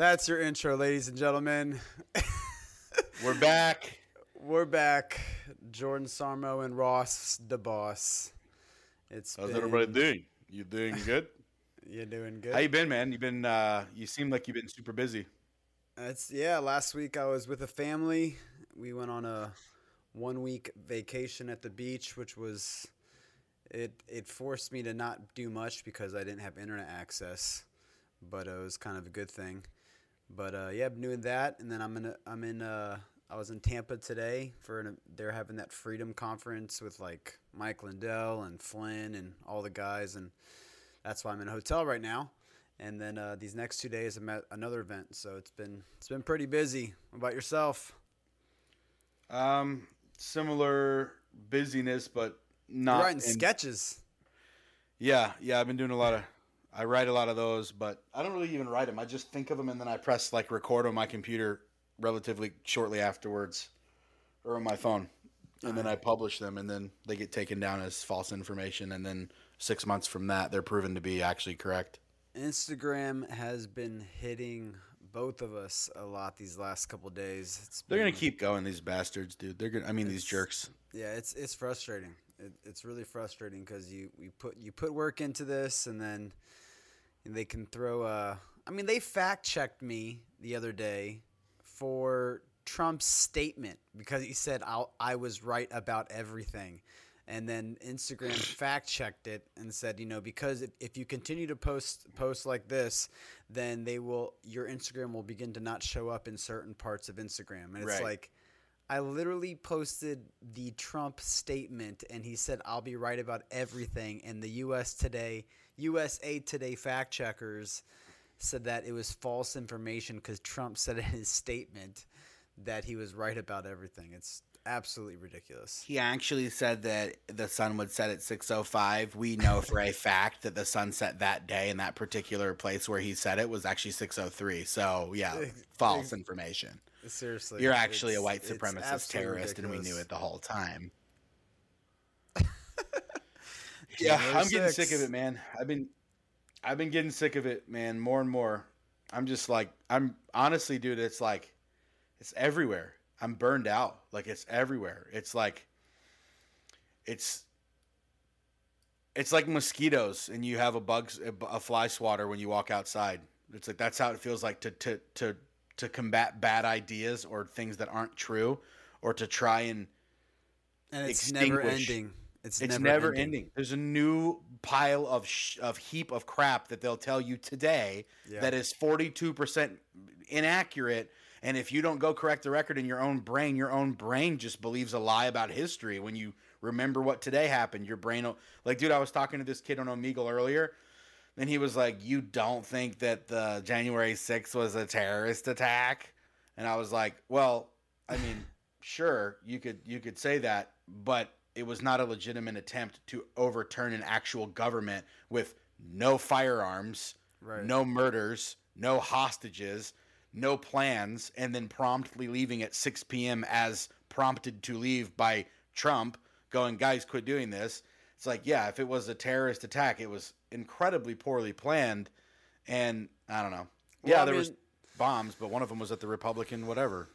That's your intro, ladies and gentlemen. We're back. We're back. Jordan Sarmo and Ross the boss. It's How's been- everybody doing? You doing good? You doing good? How you been, man? You been? uh You seem like you've been super busy. It's yeah. Last week I was with a family. We went on a one week vacation at the beach, which was it. It forced me to not do much because I didn't have internet access, but it was kind of a good thing. But uh, yeah, I'm doing that, and then I'm in. A, I'm in. Uh, I was in Tampa today for an, they're having that Freedom Conference with like Mike Lindell and Flynn and all the guys, and that's why I'm in a hotel right now. And then uh, these next two days, I'm at another event, so it's been it's been pretty busy. What about yourself? Um, similar busyness, but not You're writing in- sketches. Yeah, yeah. I've been doing a lot of. I write a lot of those, but I don't really even write them. I just think of them and then I press like record on my computer relatively shortly afterwards, or on my phone, and then I publish them, and then they get taken down as false information, and then six months from that, they're proven to be actually correct. Instagram has been hitting both of us a lot these last couple days. It's They're gonna keep going, these bastards, dude. They're gonna. I mean, these jerks. Yeah, it's it's frustrating. It, it's really frustrating because you we put you put work into this and then they can throw a. I mean, they fact checked me the other day for Trump's statement because he said I I was right about everything. And then Instagram fact checked it and said, you know, because if, if you continue to post post like this, then they will your Instagram will begin to not show up in certain parts of Instagram. And it's Right. like I literally posted the Trump statement and he said I'll be right about everything and the US Today USA Today fact checkers said that it was false information cuz Trump said in his statement that he was right about everything. It's absolutely ridiculous. He actually said that the sun would set at 6:05. We know for a fact that the sun set that day in that particular place where he said it was actually 6:03. So yeah, false information. Seriously. You're actually a white supremacist terrorist, and we knew it the whole time. yeah, I'm getting sick of it, man. I've been, I've been getting sick of it, man. More and more. I'm just like, I'm honestly, dude. It's like, it's everywhere. I'm burned out. Like it's everywhere. It's like, it's, it's like mosquitoes, and you have a bug, a fly swatter when you walk outside. It's like that's how it feels like to to to to combat bad ideas or things that aren't true, or to try and and it's never ending. It's, it's never, never, ending. ending. There's a new pile of sh- of heap of crap that they'll tell you today Yeah. that is 42% inaccurate. And if you don't go correct the record in your own brain, your own brain just believes a lie about history. When you remember what today happened, your brain will, like, dude, I was talking to this kid on Omegle earlier, and he was like, "You don't think that the January 6th was a terrorist attack?" And I was like, "Well, I mean, sure, you could you could say that, but it was not a legitimate attempt to overturn an actual government with no firearms, Right. no murders, no hostages, no plans, and then promptly leaving at 6 p.m. as prompted to leave by Trump, going, guys, quit doing this. It's like, yeah, if it was a terrorist attack, it was incredibly poorly planned. And I don't know. Well, yeah, I there was bombs, but one of them was at the Republican whatever.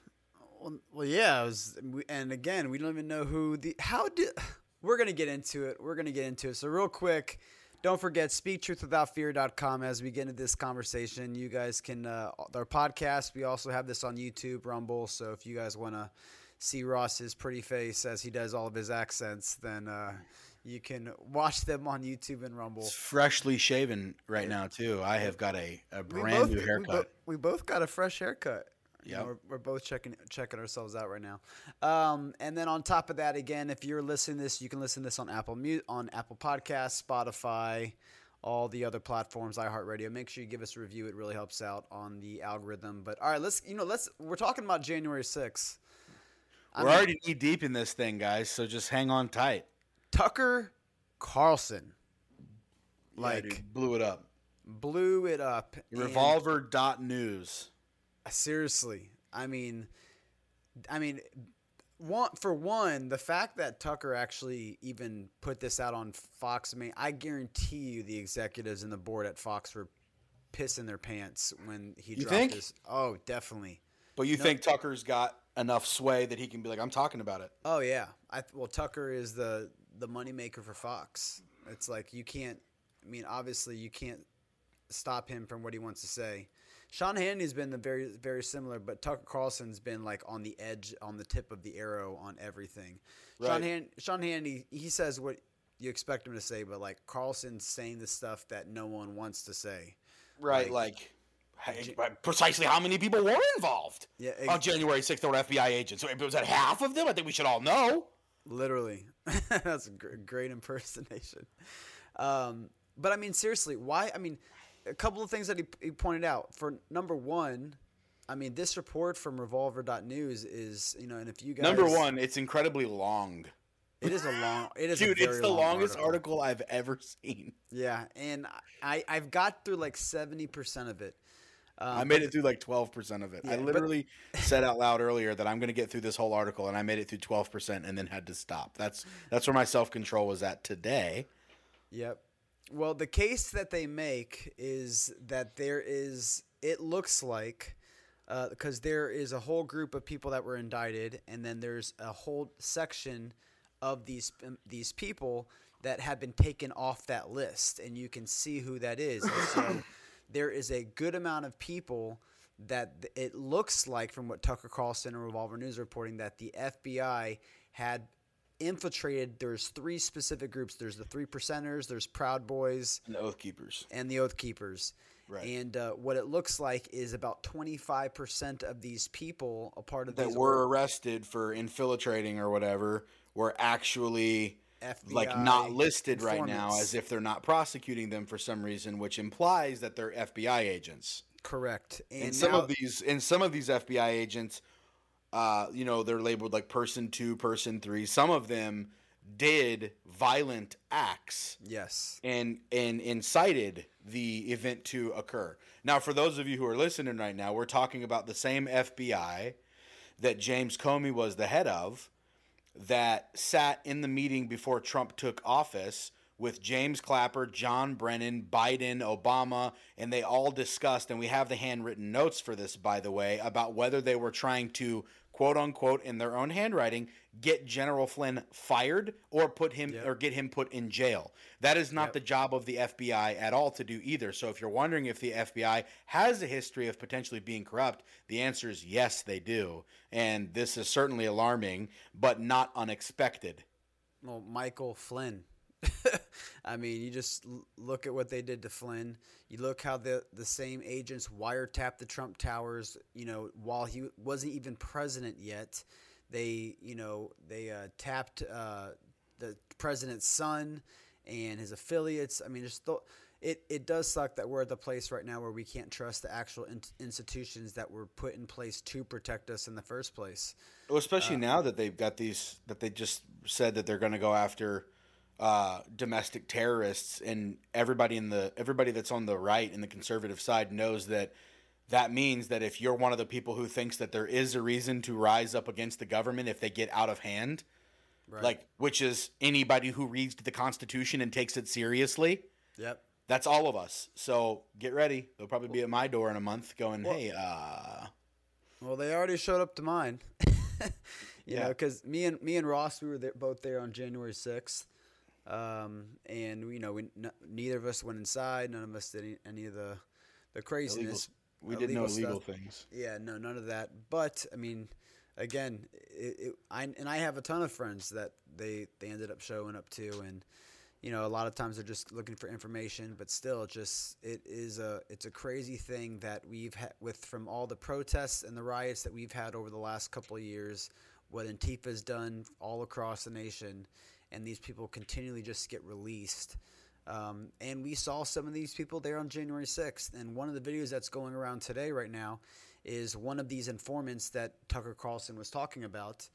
Well, well yeah, it was, and again, we don't even know who the how did. We're gonna get into it. We're gonna get into it. So real quick, don't forget speaktruthwithoutfear.com as we get into this conversation. You guys can uh, our podcast. We also have this on YouTube, Rumble. So if you guys want to see Ross's pretty face as he does all of his accents, then uh, you can watch them on YouTube and Rumble. It's freshly shaven right now too. I have got a, a brand both- new we bo- haircut. We, both got a fresh haircut. You know, we're, we're both checking checking ourselves out right now. Um, and then on top of that, again, if you're listening to this, you can listen to this on Apple Mute, on Apple Podcasts, Spotify, all the other platforms, iHeartRadio. Make sure you give us a review; it really helps out on the algorithm. But all right, let's you know, let's we're talking about January 6th. We're mean, already knee deep in this thing, guys. So just hang on tight. Tucker Carlson, Yeah, like dude, blew it up. blew it up. Revolver dot news. Seriously, I mean, I mean, one for one, the fact that Tucker actually even put this out on Fox, I mean, I guarantee you, the executives and the board at Fox were pissing their pants when he You dropped think? his. Oh, definitely. But you think Tucker's got enough sway that he can be like, I'm talking about it. Oh yeah. I well Tucker is the the moneymaker for Fox. It's like you can't. I mean, obviously you can't stop him from what he wants to say. Sean Hannity's been the very very similar, but Tucker Carlson's been like on the edge, on the tip of the arrow on everything. Sean Right. Han, Sean Hannity, he says what you expect him to say, but like Carlson's saying the stuff that no one wants to say. Right, like, hey, precisely how many people were involved Yeah, on January 6th. There were FBI agents. So it was that half of them? I think we should all know. Literally, that's a gr- great impersonation. Um, but I mean, seriously, why? I mean, a couple of things that he, he pointed out. For number one, I mean, this report from Revolver.news is, you know, and if you guys Number one, it's incredibly long. it is a long, it is a Dude, it's the long longest article. I've ever seen. Yeah, and I I've got through like seventy percent of it. Um, I made it through like 12% of it. I Yeah, but- literally said out loud earlier that I'm going to get through this whole article and I made it through 12% and then had to stop. That's that's where my self-control was at today. Yep. Well, the case that they make is that there is, it looks like, because there is a whole group of people that were indicted, and then there's a whole section of these um, these people that have been taken off that list, and you can see who that is. So there is a good amount of people that it looks like, from what Tucker Carlson and Revolver News are reporting, that the FBI had infiltrated there's three specific groups there's the three percenters there's proud boys And the Oath Keepers. and the oath keepers Right. and uh, what it looks like is about 25% of these people a part of that were arrested for infiltrating or whatever were actually like not listed right now as if they're not prosecuting them for some reason which implies that they're FBI agents. correct and, And some now- of these and some of these FBI agents uh you know they're labeled like person 2, person 3. Some of them did violent acts yes and and incited the event to occur. Now, for those of you who are listening right now, we're talking about the same FBI that James Comey was the head of, that sat in the meeting before Trump took office with James Clapper, John Brennan, Biden, Obama, and they all discussed, and we have the handwritten notes for this, by the way, about whether they were trying to quote unquote in their own handwriting get General Flynn fired or put him Yep. or get him put in jail. That is not Yep. the job of the FBI at all to do either. So if you're wondering if the FBI has a history of potentially being corrupt, the answer is yes, they do. And this is certainly alarming, but not unexpected. well michael flynn i mean you just l- look at what they did to flynn. You look how the the same agents wiretapped the trump towers you know while he wasn't even president yet. They you know they uh, tapped uh, the president's son and his affiliates. I mean just th- it, it does suck that we're at the place right now where we can't trust the actual in- institutions that were put in place to protect us in the first place. Well, especially now that they've got these that they just said that they're going to go after uh, domestic terrorists, and everybody in the everybody that's on the right and the conservative side knows that that means that if you're one of the people who thinks that there is a reason to rise up against the government if they get out of hand, right like which is anybody who reads the Constitution and takes it seriously. yep That's all of us. So get ready. They'll probably be at my door in a month, going, "Hey, uh, Well, they already showed up to mine. you Yeah. know, because me and me and Ross, we were there, both there on January sixth, um, and you know, we n- neither of us went inside. None of us did any, any of the the craziness. we did no illegal illegal stuff. things." Yeah, no, none of that. But I mean, again, it, it, I and I have a ton of friends that they they ended up showing up to, and you know, a lot of times they're just looking for information. But still, just it is a it's a crazy thing that we've had with from all the protests and the riots that we've had over the last couple of years. What Antifa's done all across the nation, and these people continually just get released. Um, and we saw some of these people there on January 6th. And one of the videos that's going around today, right now, is one of these informants that Tucker Carlson was talking about.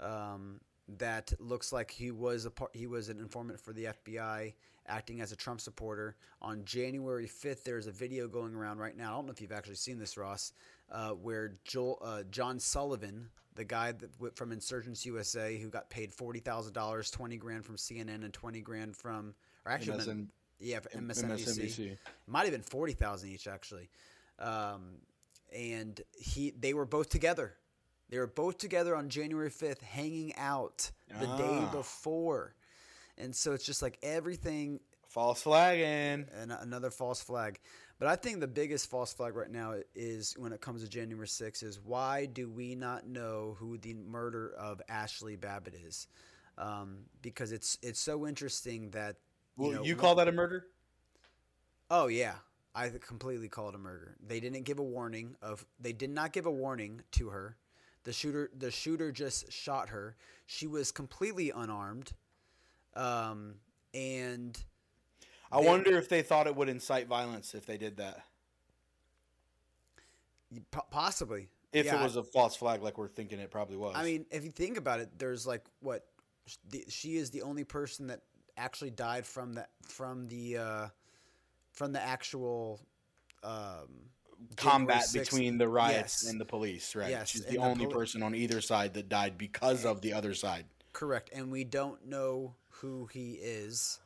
Um, that looks like he was a part, he was an informant for the FBI, acting as a Trump supporter. On January 5th, there's a video going around right now. I don't know if you've actually seen this, Ross, uh, where Joel, uh, John Sullivan, the guy that, from Insurgence USA, who got paid forty thousand dollars, twenty grand from CNN, and twenty grand from, or actually, that's been- Yeah, MSNBC. MSNBC. Might have been forty thousand each actually, um, and he they were both together. They were both together on January fifth, hanging out the day Ah. before, and so it's just like everything False flagging. and another false flag. But I think the biggest false flag right now is when it comes to January 6th is why do we not know who the murder of Ashley Babbitt is? Um, because it's it's so interesting that Well, know, you call that a murder? Oh yeah, I completely call it a murder. They didn't give a warning of. They did not give a warning to her. The shooter, the shooter just shot her. She was completely unarmed, um, and I They- wonder if they thought it would incite violence if they did that. possibly If Yeah, it was a false flag, like we're thinking it probably was. I mean, if you think about it, there's like what the, she is the only person that actually died from the from the uh, from the actual um, combat between the riots Yes. and the police, right? Yes, She's the only poli- person on either side that died because of the other side. Correct, and we don't know who he is,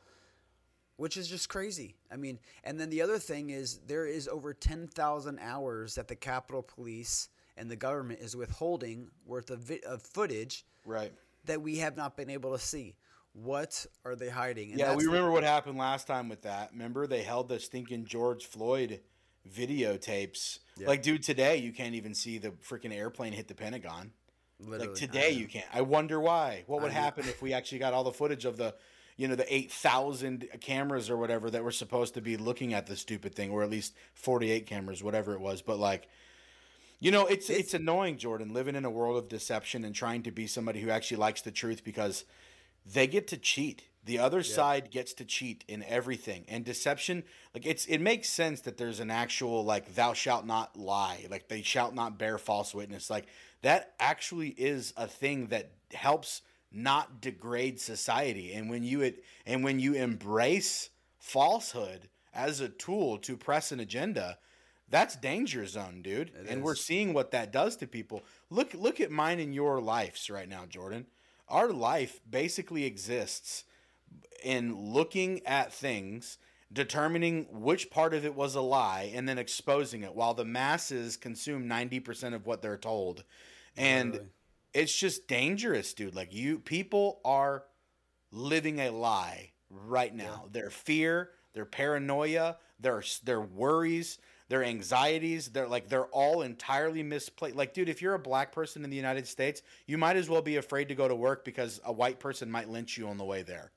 which is just crazy. I mean, and then the other thing is there is over ten thousand hours that the Capitol Police and the government is withholding worth of, vi- of footage Right. that we have not been able to see. What are they hiding? And yeah, we the- remember what happened last time with that. Remember they held the stinking George Floyd videotapes. Yeah. Like, dude, today you can't even see the freaking airplane hit the Pentagon. Literally, like today you can't. I wonder why. What would I happen if we actually got all the footage of the, you know, the eight thousand cameras or whatever that were supposed to be looking at the stupid thing, or at least forty eight cameras, whatever it was. But like, you know, it's it's, It's- annoying, Jordan, living in a world of deception and trying to be somebody who actually likes the truth because they get to cheat. The other side gets to cheat in everything. And deception, like it's it makes sense that there's an actual like thou shalt not lie, like they shall not bear false witness. Like that actually is a thing that helps not degrade society. And when you it and when you embrace falsehood as a tool to press an agenda, that's danger zone, dude. It and we're seeing what that does to people. Look look at mine and your lives right now, Jordan. Our life basically exists in looking at things, determining which part of it was a lie, and then exposing it while the masses consume 90% of what they're told. And Literally. It's just dangerous, dude. Like you people are living a lie right now. Their fear, their paranoia, their their worries, their anxieties, they're like they're all entirely misplaced. Like dude, if you're a black person in the United States, you might as well be afraid to go to work because a white person might lynch you on the way there.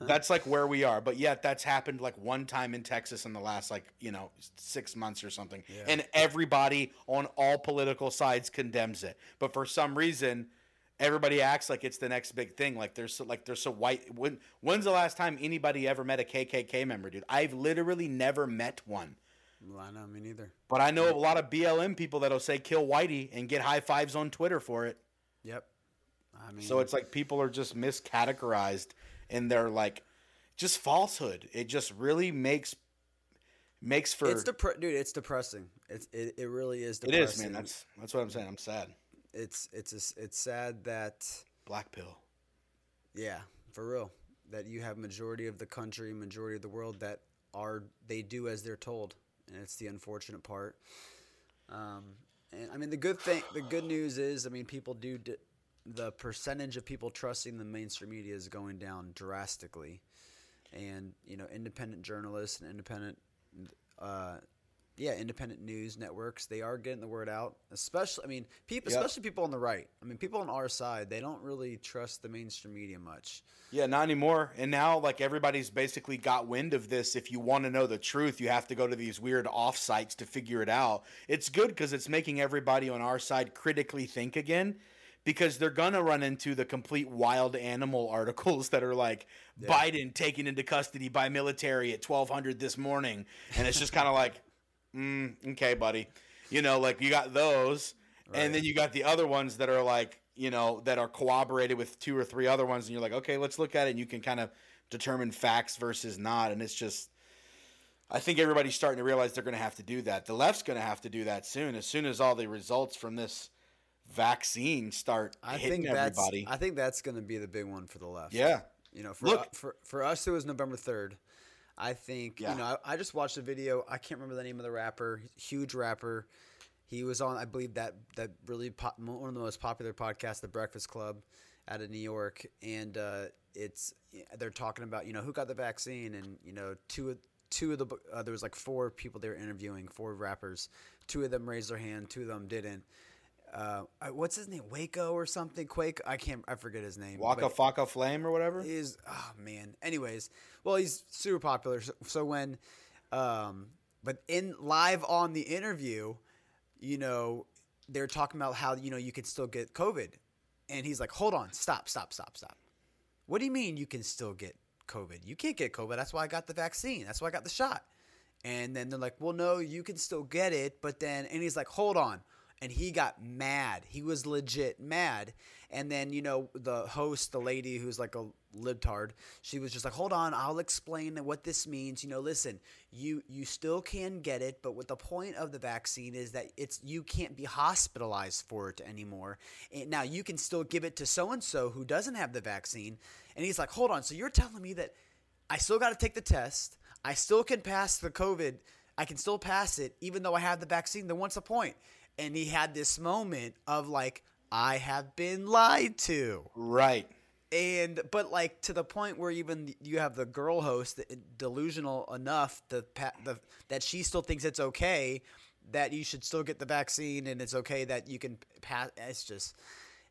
That's like where we are. But yet that's happened like one time in Texas in the last like, you know, 6 months or something. Yeah. And everybody on all political sides condemns it. But for some reason, everybody acts like it's the next big thing. Like there's so, like there's so white. When when's the last time anybody ever met a KKK member, dude? I've literally never met one. Well, I know me neither. But I know a lot of BLM people that'll say kill Whitey and get high fives on Twitter for it. Yep. I mean, So it's like people are just miscategorized in their like just falsehood. It just really makes makes for it's depre- dude. It's depressing. It's it, it really is depressing. is, man. That's that's what I'm saying. I'm sad. it's it's a it's sad that Black pill. yeah, for real, that you have majority of the country, majority of the world that are they do as they're told, and it's the unfortunate part. Um, and I mean the good thing, the good news is, I mean people do. D- the percentage of people trusting the mainstream media is going down drastically, and you know independent journalists and independent, uh, yeah, independent news networks they are getting the word out. Especially, I mean, people, Yep. especially people on the right. I mean, people on our side they don't really trust the mainstream media much. Yeah, not anymore. And now, like everybody's basically got wind of this. If you want to know the truth, you have to go to these weird off sites to figure it out. It's good because it's making everybody on our side critically think again, because they're gonna run into the complete wild animal articles that are like Biden taken into custody by military at twelve hundred this morning, and it's just kind of like, mm, okay, buddy, you know, like you got those, Right. and then you got the other ones that are like you know that are corroborated with two or three other ones and you're like okay let's look at it and you can kind of determine facts versus not and it's just i think everybody's starting to realize they're going to have to do that. The left's going to have to do that soon as soon as all the results from this vaccine start I hitting think that's everybody I think that's going to be the big one for the left. yeah You know, for Look- u- for for us it was November third. I think Yeah. you know. I, I just watched the video. I can't remember the name of the rapper. Huge rapper. He was on, I believe that that really pop, one of the most popular podcasts, The Breakfast Club, out of New York, and uh, it's they're talking about you know who got the vaccine, and you know two of two of the uh, there was like four people they were interviewing, four rappers. Two of them raised their hand, two of them didn't. Uh, what's his name? Waco or something? Quake? I can't. I forget his name. Waka Faka Flame or whatever. is oh man. Anyways, well he's super popular. So, so when, um, but in live on the interview, you know, they're talking about how you know you can still get COVID, and he's like, hold on, stop, stop, stop, stop. What do you mean you can still get COVID? You can't get COVID. That's why I got the vaccine. That's why I got the shot. And then they're like, well, no, you can still get it. But then, and he's like, hold on. And he got mad. He was legit mad. And then, you know, the host, the lady who's like a libtard, she was just like, hold on, I'll explain what this means. You know, listen, you you still can get it, but what the point of the vaccine is that it's you can't be hospitalized for it anymore. And now you can still give it to so and so who doesn't have the vaccine. And he's like, hold on, so you're telling me that I still got to take the test. I still can pass the COVID. I can still pass it even though I have the vaccine. Then what's the point? And he had this moment of like, I have been lied to. Right. And but like to the point where even you have the girl host uh, delusional enough pa- the, that she still thinks it's okay that you should still get the vaccine and it's okay that you can pass. It's just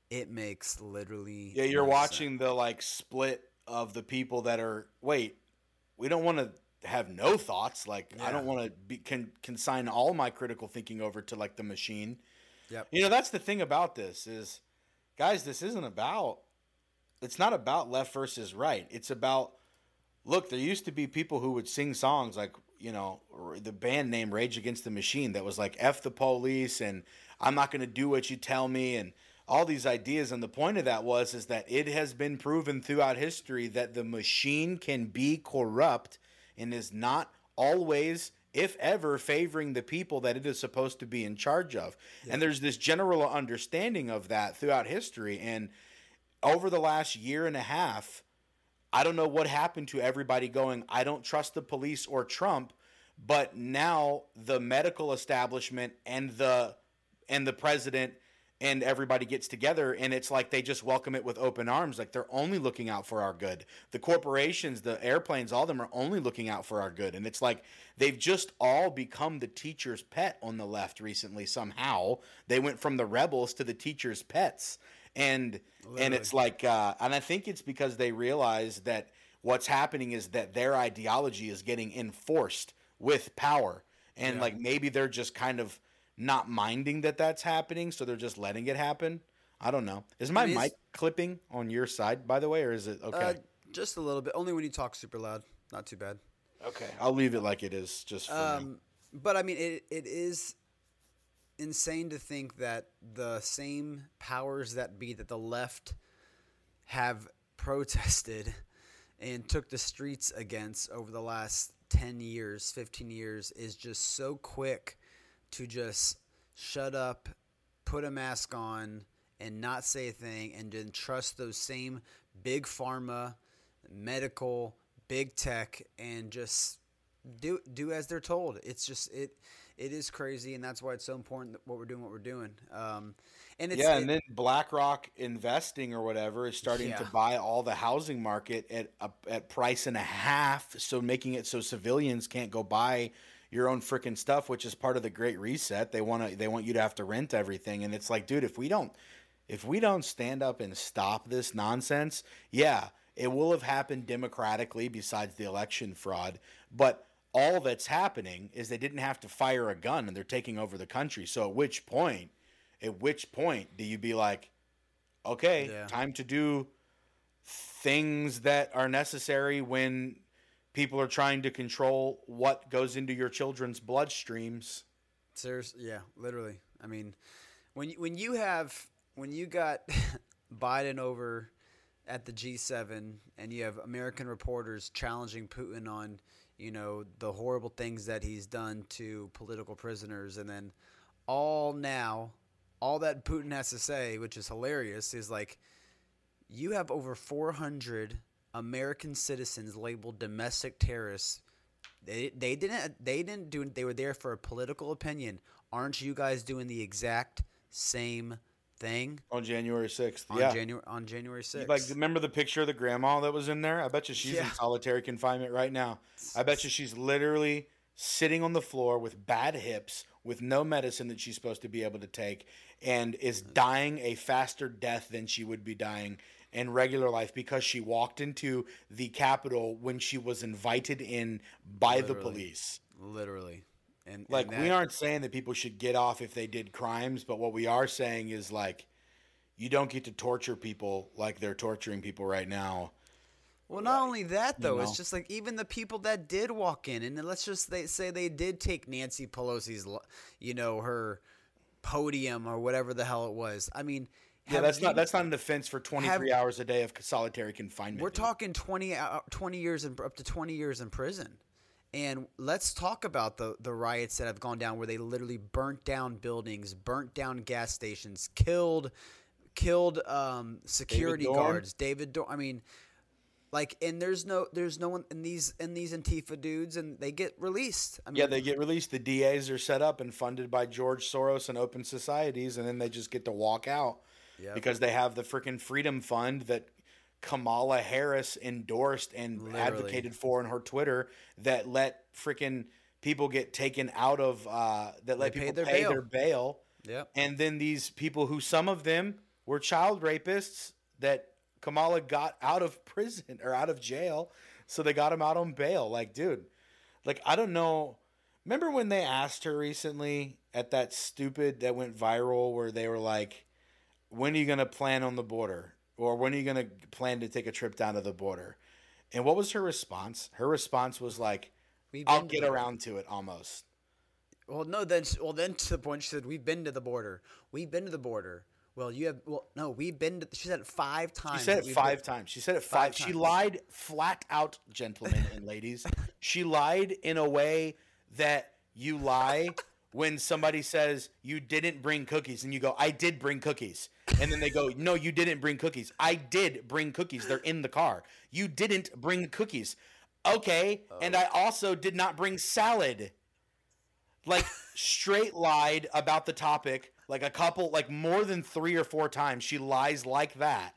it makes literally Yeah, you're watching the like split of the people that are wait, we don't want to have no thoughts. Like I don't want to be can consign all my critical thinking over to like the machine. Yep. You know, that's the thing about this is guys, this isn't about it's not about left versus right. It's about look, there used to be people who would sing songs like, you know, the band name Rage Against the Machine that was like F the police and I'm not going to do what you tell me and all these ideas and the point of that was is that it has been proven throughout history that the machine can be corrupt and is not always if ever favoring the people that it is supposed to be in charge of. And there's this general understanding of that throughout history and over the last year and a half I don't know what happened to everybody going, I don't trust the police or Trump, but now the medical establishment and the and the president and everybody gets together and it's like they just welcome it with open arms. Like they're only looking out for our good. The corporations the airplanes all of them are only looking out for our good. And it's like they've just all become the teacher's pet on the left recently somehow. They went from the rebels to the teacher's pets. And and it's like uh, and i think it's because they realize that what's happening is that their ideology is getting enforced with power. And Yeah. like maybe they're just kind of not minding that that's happening so they're just letting it happen i don't know is my It is- mic clipping on your side by the way or is it okay Uh, just a little bit. Only when you talk super loud. Not too bad. okay i'll leave it like it is just. Um, but I mean, it it is insane to think that the same powers that be that the left have protested and took the streets against over the last 10 years, 15 years is just so quick to just shut up, put a mask on, and not say a thing, and then trust those same big pharma, medical, big tech, and just do do as they're told. It's just it it is crazy, and that's why it's so important that what we're doing, what we're doing. Um, and it's yeah, it- and then BlackRock investing or whatever is starting to buy all the housing market at a, at price and a half, so making it so civilians can't go buy your own freaking stuff, which is part of the Great Reset. They want to they want you to have to rent everything, and it's like, dude, if we don't if we don't stand up and stop this nonsense, yeah, it will have happened democratically besides the election fraud, but all that's happening is they didn't have to fire a gun and they're taking over the country. So at which point, at which point do you be like, okay, Yeah. time to do things that are necessary when people are trying to control what goes into your children's bloodstreams? Seriously, yeah, literally. I mean, when when you have when you got Biden over at the G7 and you have American reporters challenging Putin on, you know, the horrible things that he's done to political prisoners and then all now all that Putin has to say, which is hilarious, is like you have over 400 American citizens labeled domestic terrorists They they didn't they didn't do they were there for a political opinion. Aren't you guys doing the exact same thing on January sixth. on Yeah. January on January 6th? Like, remember the picture of the grandma that was in there? I bet you she's in solitary confinement right now. I bet you she's literally sitting on the floor with bad hips, with no medicine that she's supposed to be able to take, and is dying a faster death than she would be dying in regular life because she walked into the Capitol when she was invited in by the police. literally. And Like, and we aren't saying that people should get off if they did crimes, but what we are saying is like, you don't get to torture people like they're torturing people right now. Well, not only that though, know? it's just like even the people that did walk in, and let's just they say they did take Nancy Pelosi's, you know, her podium or whatever the hell it was. I mean, Yeah, that's not that's not an offense for 23 hours a day of solitary confinement. We're dude. talking 20, 20 years in up to twenty years in prison. And let's talk about the the riots that have gone down, where they literally burnt down buildings, burnt down gas stations, killed killed um, security Dorn? guards. David, Dor- I mean, like, and there's no there's no one in these in these Antifa dudes, and they get released. I mean, Yeah, they get released. The DAs are set up and funded by George Soros and open societies, and then they just get to walk out Yep. because they have the freaking Freedom Fund that Kamala Harris endorsed and Literally. advocated for in her Twitter that let freaking people get taken out of uh, that let They people their pay bail. their bail. Yep. And then these people who some of them were child rapists that Kamala got out of prison or out of jail. So they got him out on bail. Like, dude, like, I don't know. Remember when they asked her recently at that stupid that went viral where they were like, when are you going to plan on the border? Or when are you going to plan to take a trip down to the border? And what was her response? Her response was like, I'll get around to it almost. Well, no, then well then to the point she said we've been to the border. We've been to the border. Well, you have well no, we've been. To, she said it five times. She said it five been- times. She said it Five five. She lied flat out, gentlemen and ladies. She lied in a way that you lie when somebody says you didn't bring cookies and you go, I did bring cookies. And then they go, No, you didn't bring cookies. I did bring cookies. They're in the car. You didn't bring cookies. Okay. And I also did not bring salad like straight lied about the topic like a couple like more than 3 or 4 times she lies like that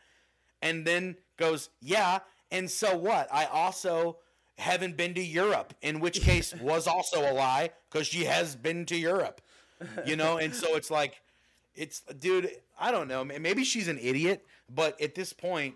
and then goes yeah and so what i also haven't been to europe in which case was also a lie cuz she has been to europe you know and so it's like it's dude i don't know maybe she's an idiot but at this point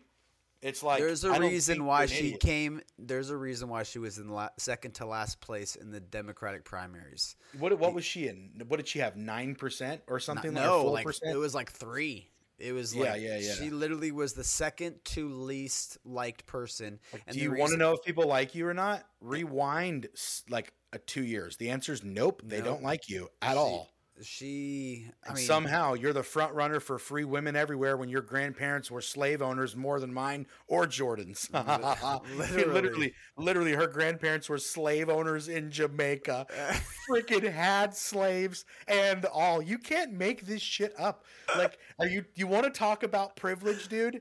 it's like There's a reason why she idiot. came. There's a reason why she was in la- second to last place in the Democratic primaries. what what was she in what did she have 9% or something no, like like 4%? it was like three. It was Yeah, like yeah, yeah. she literally was the second to least liked person. And Do you want to know if people like you or not? Rewind like a two years. The answer is nope. They Nope. don't like you at She- all. She, I mean, somehow you're the front runner for free women everywhere when your grandparents were slave owners more than mine or Jordan's. literally. literally, literally, her grandparents were slave owners in Jamaica. Freaking had slaves and all. You can't make this shit up. Like, are you? You want to talk about privilege, dude?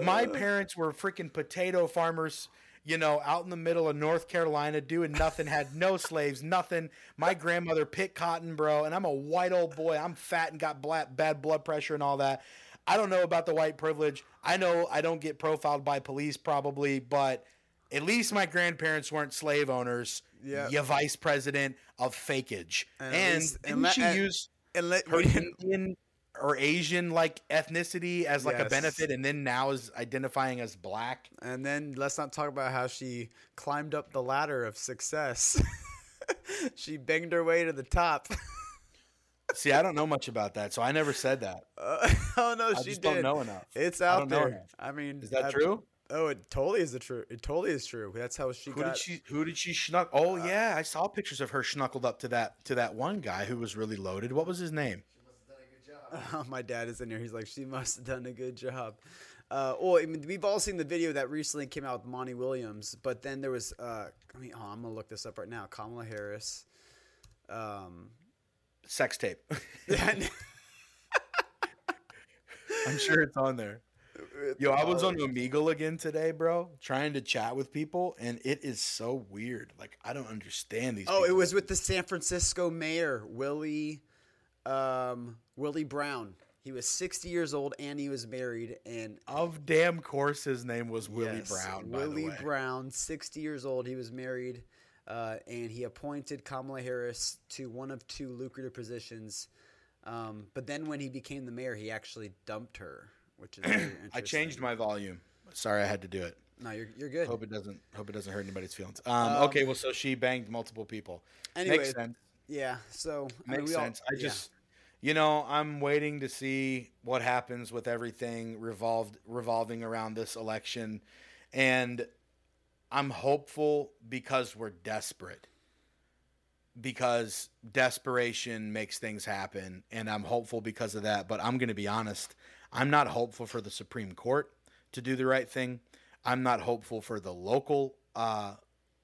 My uh. parents were freaking potato farmers. You know, out in the middle of North Carolina, doing nothing, had no slaves, nothing. My grandmother picked cotton, bro, and I'm a white old boy. I'm fat and got black, bad blood pressure and all that. I don't know about the white privilege. I know I don't get profiled by police probably, but at least my grandparents weren't slave owners. Yeah. You vice president of fakeage. And And, least- didn't and she and- use and let, her Indian or Asian like ethnicity as like a benefit and then now is identifying as black? and then let's not talk about how she climbed up the ladder of success. she banged her way to the top. See, I don't know much about that, so I never said that. Uh, oh no, I she just did. don't know enough. It's I out don't there. I mean, Is that I- true? Oh, it totally is the true. It totally is true. That's how she Who got. did she who did she schnuck Oh yeah, I saw pictures of her schnuckled up to that to that one guy who was really loaded. What was his name? My dad is in here. He's like, she must have done a good job. Uh, well, I mean, we've all seen the video that recently came out with Montel Williams, but then there was. Uh, I mean, oh, I'm gonna look this up right now. Kamala Harris. Um, Sex tape. I'm sure it's on there. Yo, I was on Omegle again today, bro, trying to chat with people, and it is so weird. Like I don't understand these. Oh, people. it was with the San Francisco mayor, Willie, um, Willie Brown. He was 60 years old and he was married. And of damn course, his name was Willie yes, Brown. Willie. Brown, 60 years old. He was married, uh, and he appointed Kamala Harris to one of two lucrative positions. Um, but then when he became the mayor, he actually dumped her, which is. I changed my volume. Sorry, I had to do it. No, you're you're good. Hope it doesn't. Hope it doesn't hurt anybody's feelings. Um, Um, okay, well, so she banged multiple people. Anyway, Makes sense. yeah. So I mean, Makes we all- sense. I just, you know, I'm waiting to see what happens with everything revolved revolving around this election, and I'm hopeful because we're desperate. Because desperation makes things happen, and I'm hopeful because of that. But I'm going to be honest, I'm not hopeful for the Supreme Court to do the right thing. I'm not hopeful for the local uh,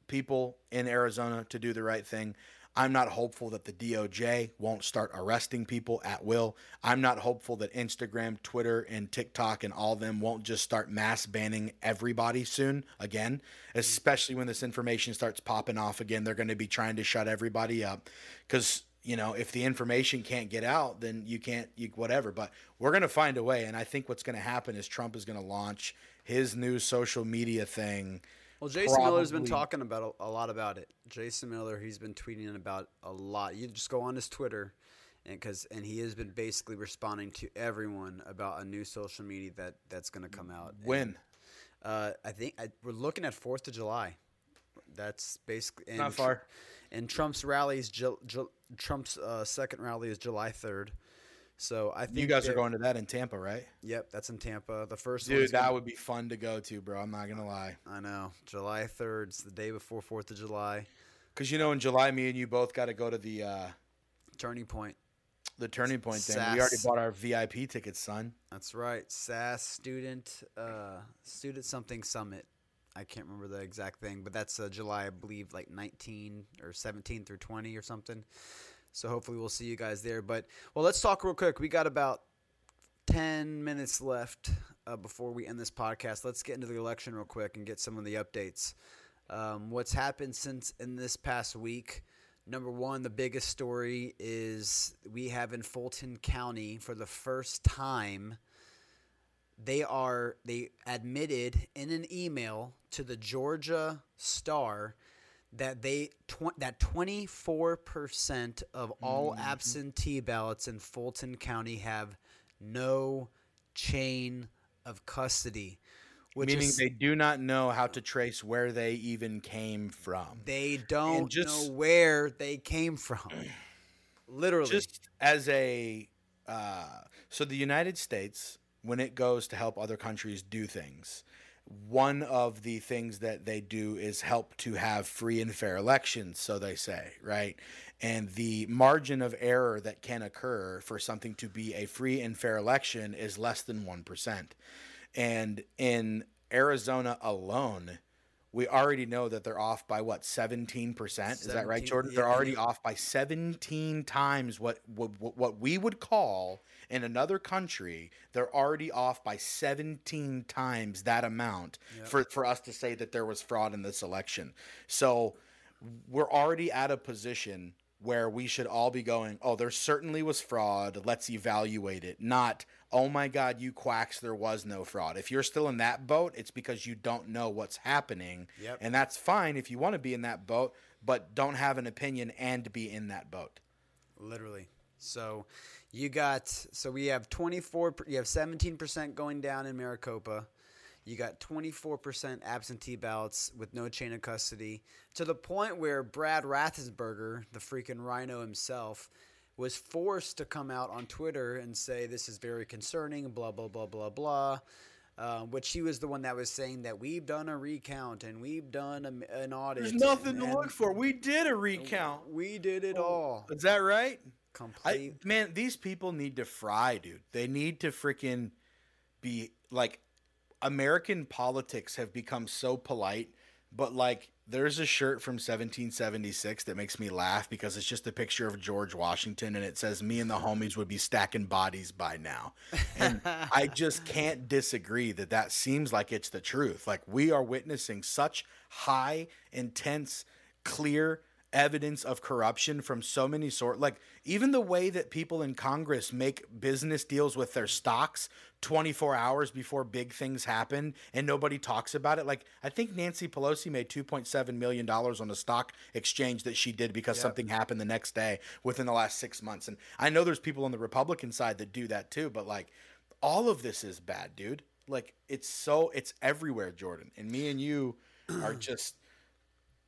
people in Arizona to do the right thing. I'm not hopeful that the DOJ won't start arresting people at will. I'm not hopeful that Instagram, Twitter, and TikTok and all of them won't just start mass banning everybody soon again, especially when this information starts popping off again. They're going to be trying to shut everybody up because you know if the information can't get out then you can't you whatever but we're going to find a way and i think what's going to happen is trump is going to launch his new social media thing Well, Jason Miller's been talking about a, a lot about it. Jason Miller, he's been tweeting about a lot. You just go on his Twitter, and because and he has been basically responding to everyone about a new social media that that's going to come out. And, when uh, I think I, we're looking at Fourth of July. That's basically and Not far. And Trump's rally is Ju- Ju- Trump's uh, second rally is July third. So I think you guys are going to that in tampa right Yep, that's in Tampa. The first dude that gonna- would be fun to go to bro i'm not gonna lie I know July third. It's the day before Fourth of July. because you know in july me and you both got to go to the uh Turning point. the turning point thing we already bought our vip tickets son That's right. SAS student uh, student something summit. I can't remember the exact thing, but that's uh, July, I believe, like 19 or 17 through 20 or something. So hopefully we'll see you guys there. But well, let's talk real quick. We got about 10 minutes left uh, before we end this podcast. Let's get into the election real quick and get some of the updates. Um, what's happened since in this past week? Number one, the biggest story is we have in Fulton County for the first time. They are they admitted in an email to the Georgia Star that they tw- that 24% of all absentee ballots in Fulton County have no chain of custody, which meaning is they do not know how to trace where they even came from they don't just- know where they came from. Literally, just as a uh, so the united states when it goes to help other countries do things one of the things that they do is help to have free and fair elections so they say right? And the margin of error that can occur for something to be a free and fair election is less than 1% and in arizona alone we already know that they're off by what 17% is that right jordan? Yeah, they're already you- off by 17 times what, what what we would call in another country they're already off by 17 times that amount Yep. for for us to say that there was fraud in this election. So we're already at a position where we should all be going oh there certainly was fraud let's evaluate it not oh my god you quacks there was no fraud if you're still in that boat it's because you don't know what's happening Yep. and that's fine if you want to be in that boat but don't have an opinion and be in that boat Literally. So you got so we have 24 you have 17% going down in Maricopa. You got 24% absentee ballots with no chain of custody to the point where Brad Raffensperger, the freaking rhino himself, was forced to come out on Twitter and say this is very concerning, blah blah blah blah blah. Uh, which he was the one that was saying that we've done a recount and we've done a, an audit. there's nothing to look for we did a recount We did it all. is that right Complete. I, man, these people need to fry, dude. They need to freaking be like American politics have become so polite but like there's a shirt from 1776 that makes me laugh because it's just a picture of George Washington and it says me and the homies would be stacking bodies by now. And I just can't disagree that that seems like it's the truth. Like we are witnessing such high, intense, clear evidence of corruption from so many sort like even the way that people in congress make business deals with their stocks 24 hours before big things happen and nobody talks about it. Like i think nancy pelosi made 2.7 million dollars on a stock exchange that she did because yep. something happened the next day within the last 6 months. And i know there's people on the republican side that do that too but like all of this is bad dude. Like it's so it's everywhere jordan. And me and you are just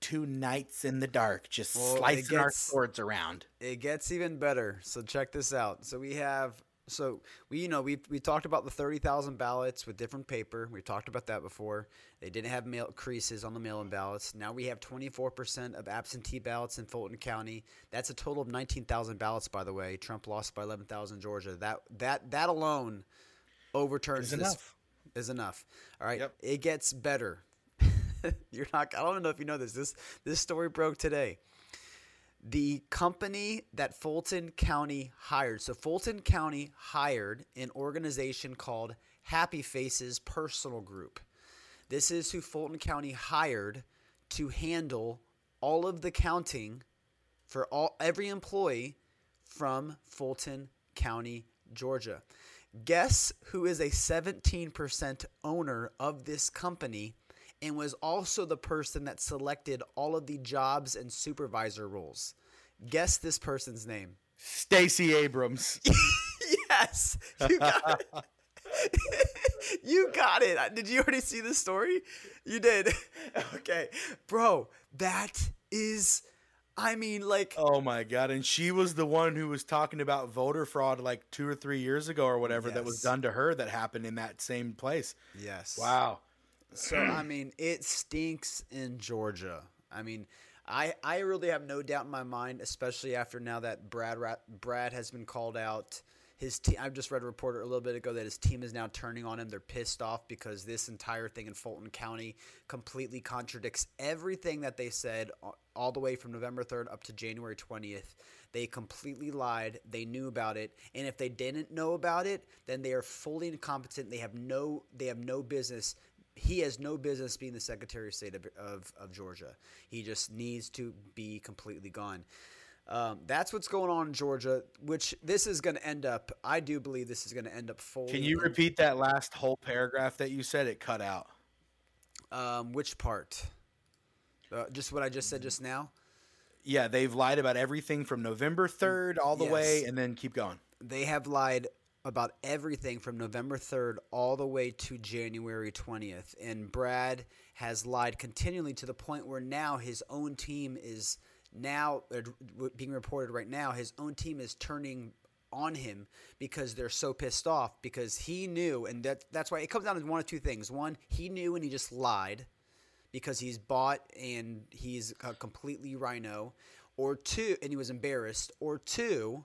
two knights in the dark, just well, slicing gets, our swords around. It gets even better. So check this out. So we have so we you know we we talked about the 30,000 ballots with different paper. We talked about that before. They didn't have mail creases on the mail-in ballots. Now we have 24% of absentee ballots in Fulton County. That's a total of 19,000 ballots by the way. Trump lost by 11,000 Georgia. That that that alone overturns is this enough. is enough. All right. Yep. It gets better. You're not. I don't know if you know this. This this story broke today. The company that Fulton County hired. So Fulton County hired an organization called Happy Faces Personnel Group. This is who Fulton County hired to handle all of the counting for all every employee from Fulton County, Georgia. Guess who is a 17% owner of this company and was also the person that selected all of the jobs and supervisor roles. Guess this person's name. Stacey Abrams. yes, you got it. you got it. Did you already see the story? You did. okay, bro, that is. I mean, like. Oh my god! And she was the one who was talking about voter fraud like two or three years ago or whatever yes. that was done to her that happened in that same place. Yes. Wow. So I mean, it stinks in Georgia. I mean, I I really have no doubt in my mind, especially after now that Brad Brad has been called out. His team. I've just read a reporter a little bit ago that his team is now turning on him. They're pissed off because this entire thing in Fulton County completely contradicts everything that they said all the way from November 3rd up to January 20th. They completely lied. They knew about it, and if they didn't know about it, then they are fully incompetent. They have no they have no business he has no business being the Secretary of State of, of, of Georgia. He just needs to be completely gone. Um, that's what's going on in Georgia, which this is going to end up. I do believe this is going to end up fully. Can you repeat that last whole paragraph that you said? It cut out. Um, which part? Uh, just what I just said just now. Yeah, they've lied about everything from November third all the yes. way, and then keep going. They have lied about everything from November 3rd all the way to January 20th. And Brad has lied continually to the point where now his own team is now uh, being reported right now. His own team is turning on him because they're so pissed off because he knew, and that that's why it comes down to one of two things. One, he knew and he just lied because he's bought and he's a completely RINO or two, and he was embarrassed, or two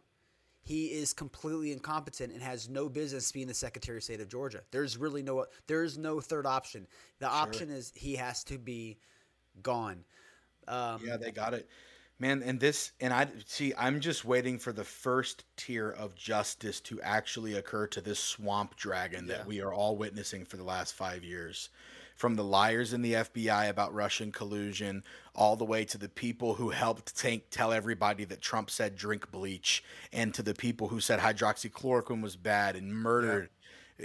he is completely incompetent and has no business being the Secretary of State of Georgia. There's really no there's no third option. The sure. option is he has to be gone. Um, yeah, they got it, man. And this and I see. I'm just waiting for the first tier of justice to actually occur to this swamp dragon yeah. that we are all witnessing for the last five years from the liars in the FBI about Russian collusion all the way to the people who helped tank, tell everybody that Trump said drink bleach and to the people who said hydroxychloroquine was bad and murdered.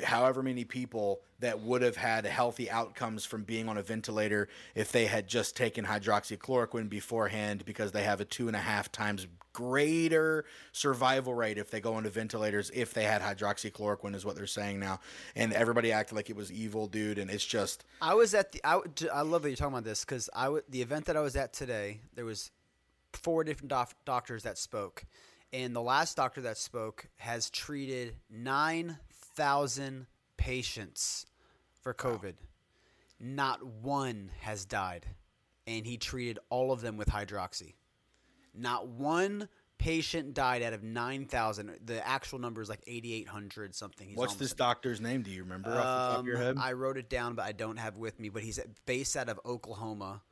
However many people that would have had healthy outcomes from being on a ventilator if they had just taken hydroxychloroquine beforehand because they have a two and a half times greater survival rate if they go into ventilators if they had hydroxychloroquine is what they're saying now. And everybody acted like it was evil dude and it's just i was at the i, I love that you're talking about this because i the event that i was at today there was four different doc- doctors that spoke. And the last doctor that spoke has treated 9000 patients for covid wow. not one has died and he treated all of them with hydroxy not one patient died out of 9,000. The actual number is like 8,800 something. He's What's this doctor's name? Do you remember um, off the top of your um, head? I wrote it down, but I don't have with me. But he's based out of Oklahoma.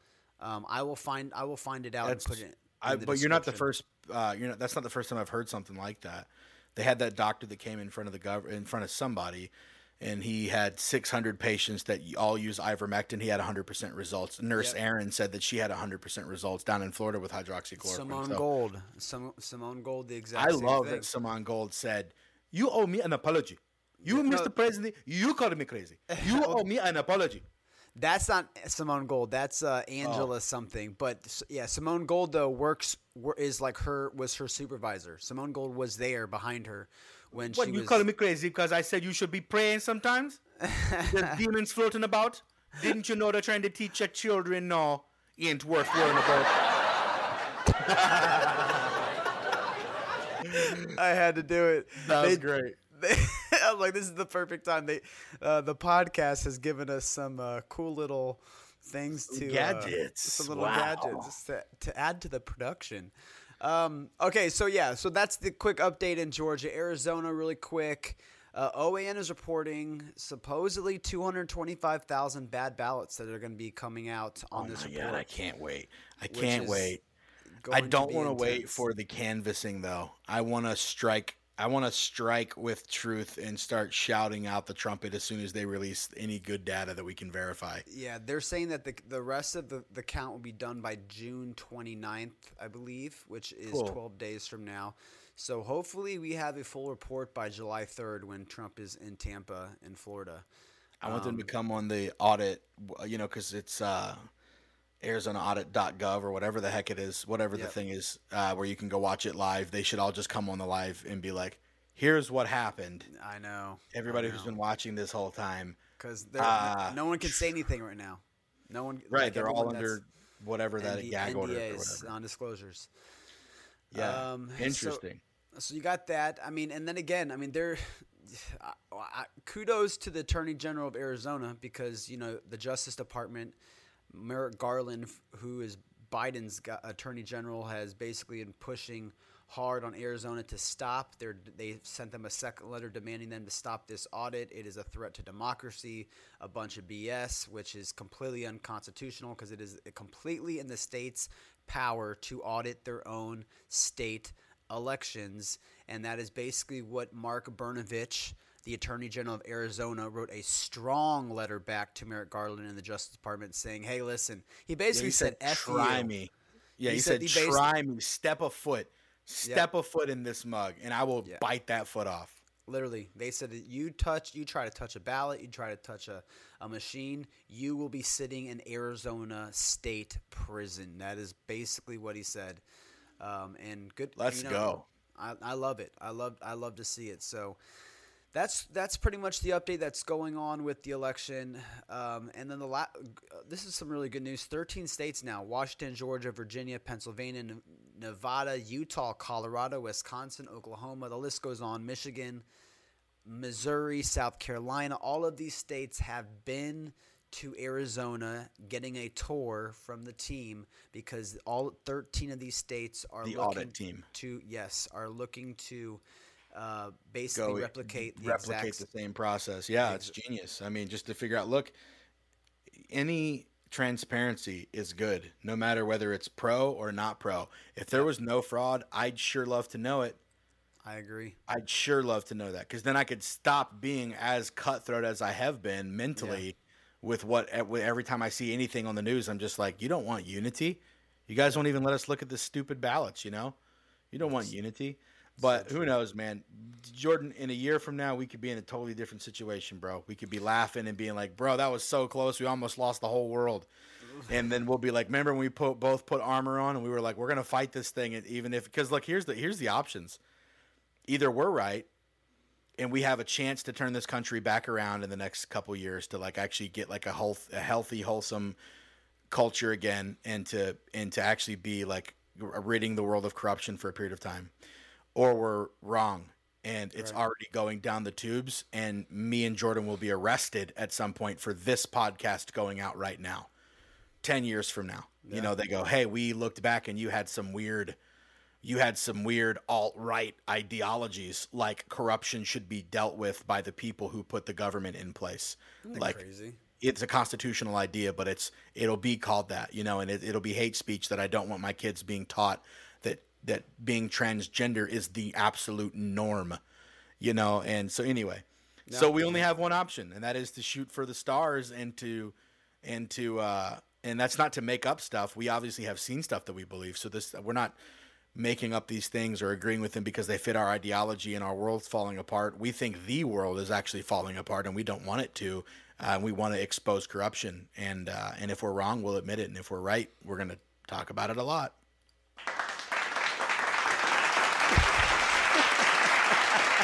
Um, I will find I will find it out That's- and put it. I, the but you're not the first. Uh, you're not. That's not the first time I've heard something like that. They had that doctor that came in front of the gov in front of somebody, and he had 600 patients that all use ivermectin. He had 100 percent results. Nurse Yep. Aaron said that she had 100 percent results down in Florida with hydroxychloroquine. Simone So Gold. Sim- Simone Gold. The exact. I love thing. that Simone Gold said, "You owe me an apology. You, no- Mr. President, you called me crazy. You owe me an apology." That's not Simone Gold. That's uh, Oh. Angela something. But yeah, Simone Gold though works is like her was her supervisor. Simone Gold was there behind her when What she you was. calling me crazy because I said you should be praying sometimes? There's demons floating about. Didn't you know they're trying to teach your children no ain't worth worrying about? I had to do it. That was They- great. they- I'm like, this is the perfect time. They, uh, the podcast has given us some uh, cool little things to uh, Gadgets. some little Wow. gadgets to, to add to the production. Um, okay, so yeah, so that's the quick update in Georgia, Arizona, really quick. Uh, OAN is reporting supposedly 225,000 bad ballots that are going to be coming out on Oh this report. God, I can't wait. I can't wait. I don't want to wait for the canvassing though. I want to strike. I want to strike with truth and start shouting out the trumpet as soon as they release any good data that we can verify. Yeah, they're saying that the the rest of the, the count will be done by June 29th, I believe, which is Cool. 12 days from now. So hopefully we have a full report by July 3rd when Trump is in Tampa in Florida. I want them to Um, come on the audit, you know, because it's uh, ArizonaAudit.gov or whatever the heck it is, whatever the thing is, uh, where you can go watch it live. They should all just come on the live and be like, "Here's what happened." I know. Everybody who's been watching this whole time, Because Ah. no one can say anything right now. No one. right? like they're all under whatever that ND gag order or whatever. non-disclosures. Yeah, Um, interesting. So you got that. I mean, and then again, I mean, there. I, I, kudos to the Attorney General of Arizona because you know the Justice Department, Merrick Garland, who is Biden's Attorney General, has basically been pushing hard on Arizona to stop. Their, they sent them a second letter demanding them to stop this audit. It is a threat to democracy, a bunch of BS, which is completely unconstitutional because it is completely in the state's power to audit their own state elections, and that is basically what Mark Brnovich, the Attorney General of Arizona, wrote a strong letter back to Merrick Garland and the Justice Department saying, "Hey, listen." He Yeah, basically he said, said, "F "Try you." me." Yeah, He he, said said, he "Try me. Step a foot. Step a foot in this mug, and I will Yeah. bite that foot off." Literally, they said that you touch, you try to touch a ballot, you try to touch a, a machine, you will be sitting in Arizona state prison. That is basically what he said. Um, and good. Let's you know, go. I, I love it. I love I love to see it. So that's that's pretty much the update that's going on with the election. Um, and then the la- this is some really good news. Thirteen states now: Washington, Georgia, Virginia, Pennsylvania, N- Nevada, Utah, Colorado, Wisconsin, Oklahoma. The list goes on. Michigan, Missouri, South Carolina. All of these states have been to Arizona getting a tour from the team because all 13 of these states are The looking audit team. to yes are looking to uh, basically Go replicate the replicate exact the same process. Yeah, it's genius. I mean, just to figure out, look, any transparency is good, no matter whether it's pro or not pro. If there was no fraud, I'd sure love to know it. I agree. I'd sure love to know that because then I could stop being as cutthroat as I have been mentally with what with every time I see anything on the news, I'm just like, you don't want unity. You guys won't even let us look at the stupid ballots, you know? You don't want unity. But who knows, man? Jordan, in a year from now, we could be in a totally different situation, bro. We could be laughing and being like, bro, that was so close. We almost lost the whole world. And then we'll be like, remember when we put, both put armor on and we were like, we're going to fight this thing. And even if, because look, here's the, here's the options. Either we're right and we have a chance to turn this country back around in the next couple years to like actually get like a health, a healthy, wholesome culture again and to, and to actually be like ridding the world of corruption for a period of time or we're wrong and it's Right. already going down the tubes and me and Jordan will be arrested at some point for this podcast going out right now 10 years from now you know they go hey we looked back and you had some weird you had some weird alt-right ideologies like corruption should be dealt with by the people who put the government in place like crazy? it's a constitutional idea, but it's it'll be called that, you know, and it, it'll be hate speech that I don't want my kids being taught that being transgender is the absolute norm, you know. And so anyway, no. so we only have one option, and that is to shoot for the stars and to and to uh, and that's not to make up stuff. We obviously have seen stuff that we believe, so this we're not making up these things or agreeing with them because they fit our ideology and our world's falling apart. We think the world is actually falling apart, and we don't want it to. Uh, we want to expose corruption, and uh, and if we're wrong, we'll admit it, and if we're right, we're going to talk about it a lot.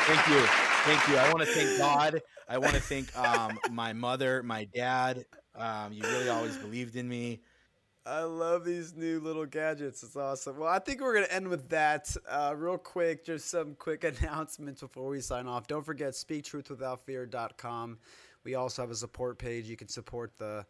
Thank you, thank you. I want to thank God. I want to thank um, my mother, my dad. Um, you really always believed in me. I love these new little gadgets. It's awesome. Well, I think we're going to end with that. Uh, real quick, just some quick announcements before we sign off. Don't forget speaktruthwithoutfear.com. We also have a support page. You can support the,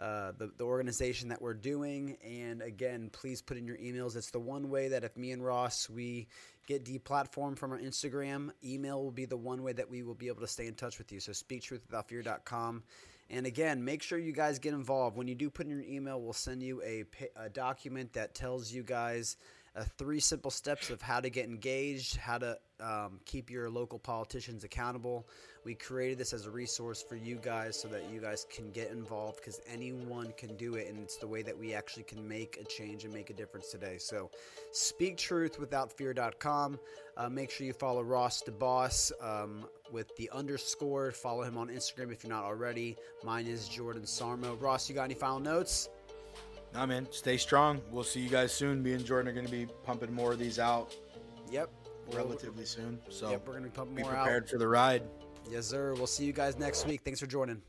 uh, the, the organization that we're doing. And again, please put in your emails. It's the one way that if me and Ross we get deplatformed from our Instagram, email will be the one way that we will be able to stay in touch with you. So speaktruthwithoutfear.com. And again, make sure you guys get involved. When you do put in your email, we'll send you a, a document that tells you guys uh, three simple steps of how to get engaged, how to um, keep your local politicians accountable. We created this as a resource for you guys so that you guys can get involved because anyone can do it, and it's the way that we actually can make a change and make a difference today. So, speaktruthwithoutfear.com. Uh, make sure you follow Ross Duh Boss um, with the underscore. Follow him on Instagram if you're not already. Mine is Jordan Sarmo. Ross, you got any final notes? Nah, man. Stay strong. We'll see you guys soon. Me and Jordan are going to be pumping more of these out. Yep. Relatively soon. So yep, we're going to be pumping more out. Be prepared for the ride. Yes, sir. We'll see you guys next week. Thanks for joining.